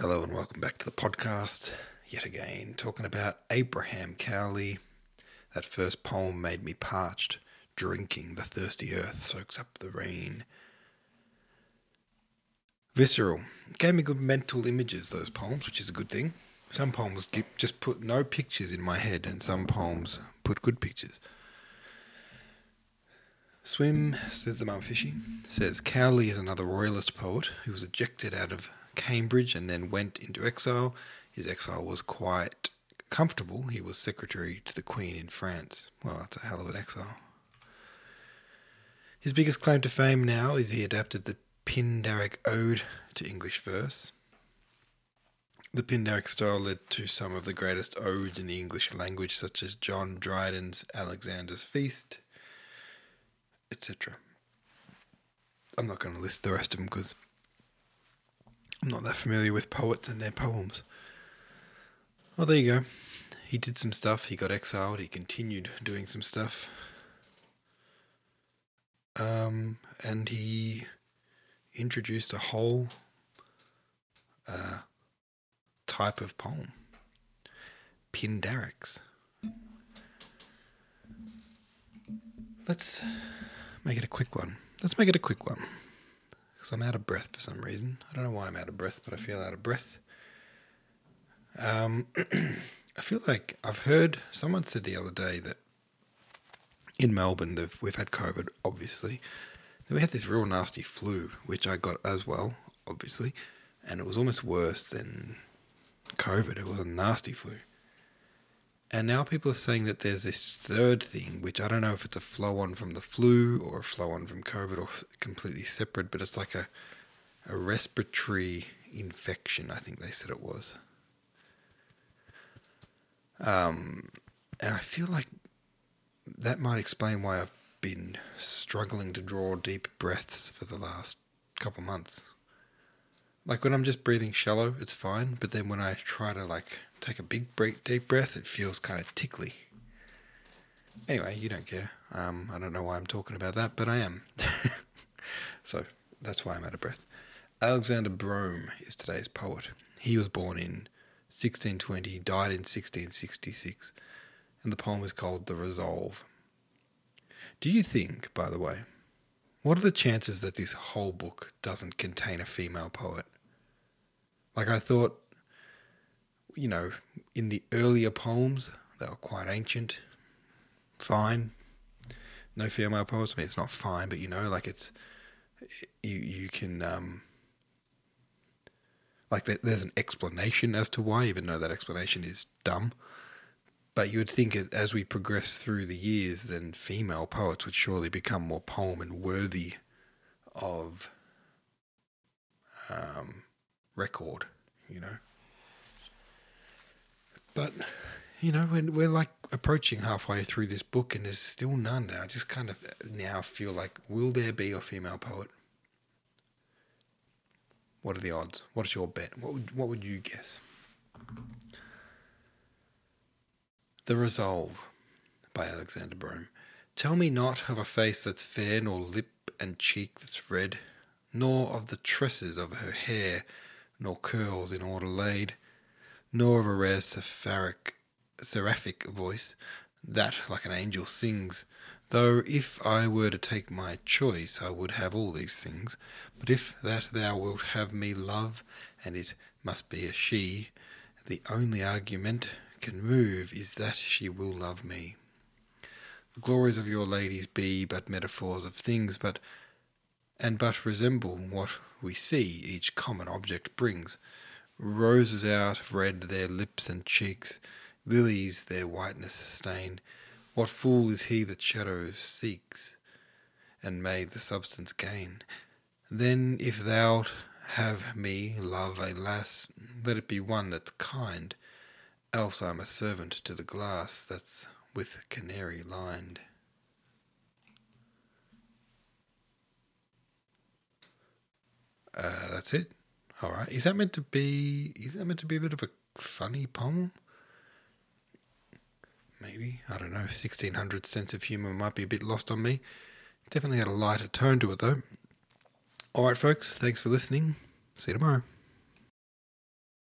Hello and welcome back to the podcast. Yet again, talking about Abraham Cowley. That first poem made me parched. Drinking, the thirsty earth soaks up the rain. Visceral. Gave me good mental images, those poems, which is a good thing. Some poems just put no pictures in my head, and some poems put good pictures. Swim, says the mum fishy, says Cowley is another royalist poet who was ejected out of Cambridge and then went into exile. His exile was quite comfortable. He was secretary to the Queen in France. Well, that's a hell of an exile. His biggest claim to fame now is he adapted the Pindaric Ode to English verse. The Pindaric style led to some of the greatest odes in the English language, such as John Dryden's Alexander's Feast, etc. I'm not going to list the rest of them because I'm not that familiar with poets and their poems. Well, there you go. He did some stuff. He got exiled. He continued doing some stuff. Um, and he introduced a whole uh, type of poem Pindarics. Let's make it a quick one. Let's make it a quick one because I'm out of breath for some reason. I don't know why I'm out of breath, but I feel out of breath. Um, I feel like I've heard someone said the other day that in Melbourne we've had COVID, obviously. Then we had this real nasty flu, which I got as well, obviously, and it was almost worse than COVID. It was a nasty flu. And now people are saying that there's this third thing, which I don't know if it's a flow on from the flu or a flow on from COVID or completely separate, but it's like a, a respiratory infection, I think they said it was. Um, and I feel like that might explain why I've been struggling to draw deep breaths for the last couple months. Like when I'm just breathing shallow, it's fine, but then when I try to like take a big break, deep breath, it feels kind of tickly. Anyway, you don't care. Um, I don't know why I'm talking about that, but I am. so that's why I'm out of breath. Alexander Brome is today's poet. He was born in 1620, died in 1666, and the poem is called The Resolve. Do you think, by the way, what are the chances that this whole book doesn't contain a female poet? Like, I thought you know, in the earlier poems, they were quite ancient. Fine. No female poets. I mean, it's not fine, but you know, like it's you you can um, like there's an explanation as to why, even though that explanation is dumb. But you would think as we progress through the years, then female poets would surely become more poem and worthy of um, record, you know. But you know, when we're like approaching halfway through this book and there's still none, and I just kind of now feel like, will there be a female poet? What are the odds? What is your bet? What would what would you guess? The Resolve by Alexander Brome. Tell me not of a face that's fair, nor lip and cheek that's red, nor of the tresses of her hair, nor curls in order laid nor of a rare seraphic, seraphic voice that, like an angel, sings. Though if I were to take my choice, I would have all these things. But if that thou wilt have me love, and it must be a she, the only argument can move is that she will love me. The glories of your ladies be but metaphors of things, but and but resemble what we see each common object brings. Roses out of red their lips and cheeks, lilies their whiteness stain. What fool is he that shadows seeks, and may the substance gain? Then, if thou'lt have me love a lass, let it be one that's kind, else I'm a servant to the glass that's with canary lined. Uh, that's it. All right. Is that meant to be? Is that meant to be a bit of a funny poem? Maybe I don't know. Sixteen hundred sense of humour might be a bit lost on me. Definitely had a lighter tone to it though. All right, folks. Thanks for listening. See you tomorrow.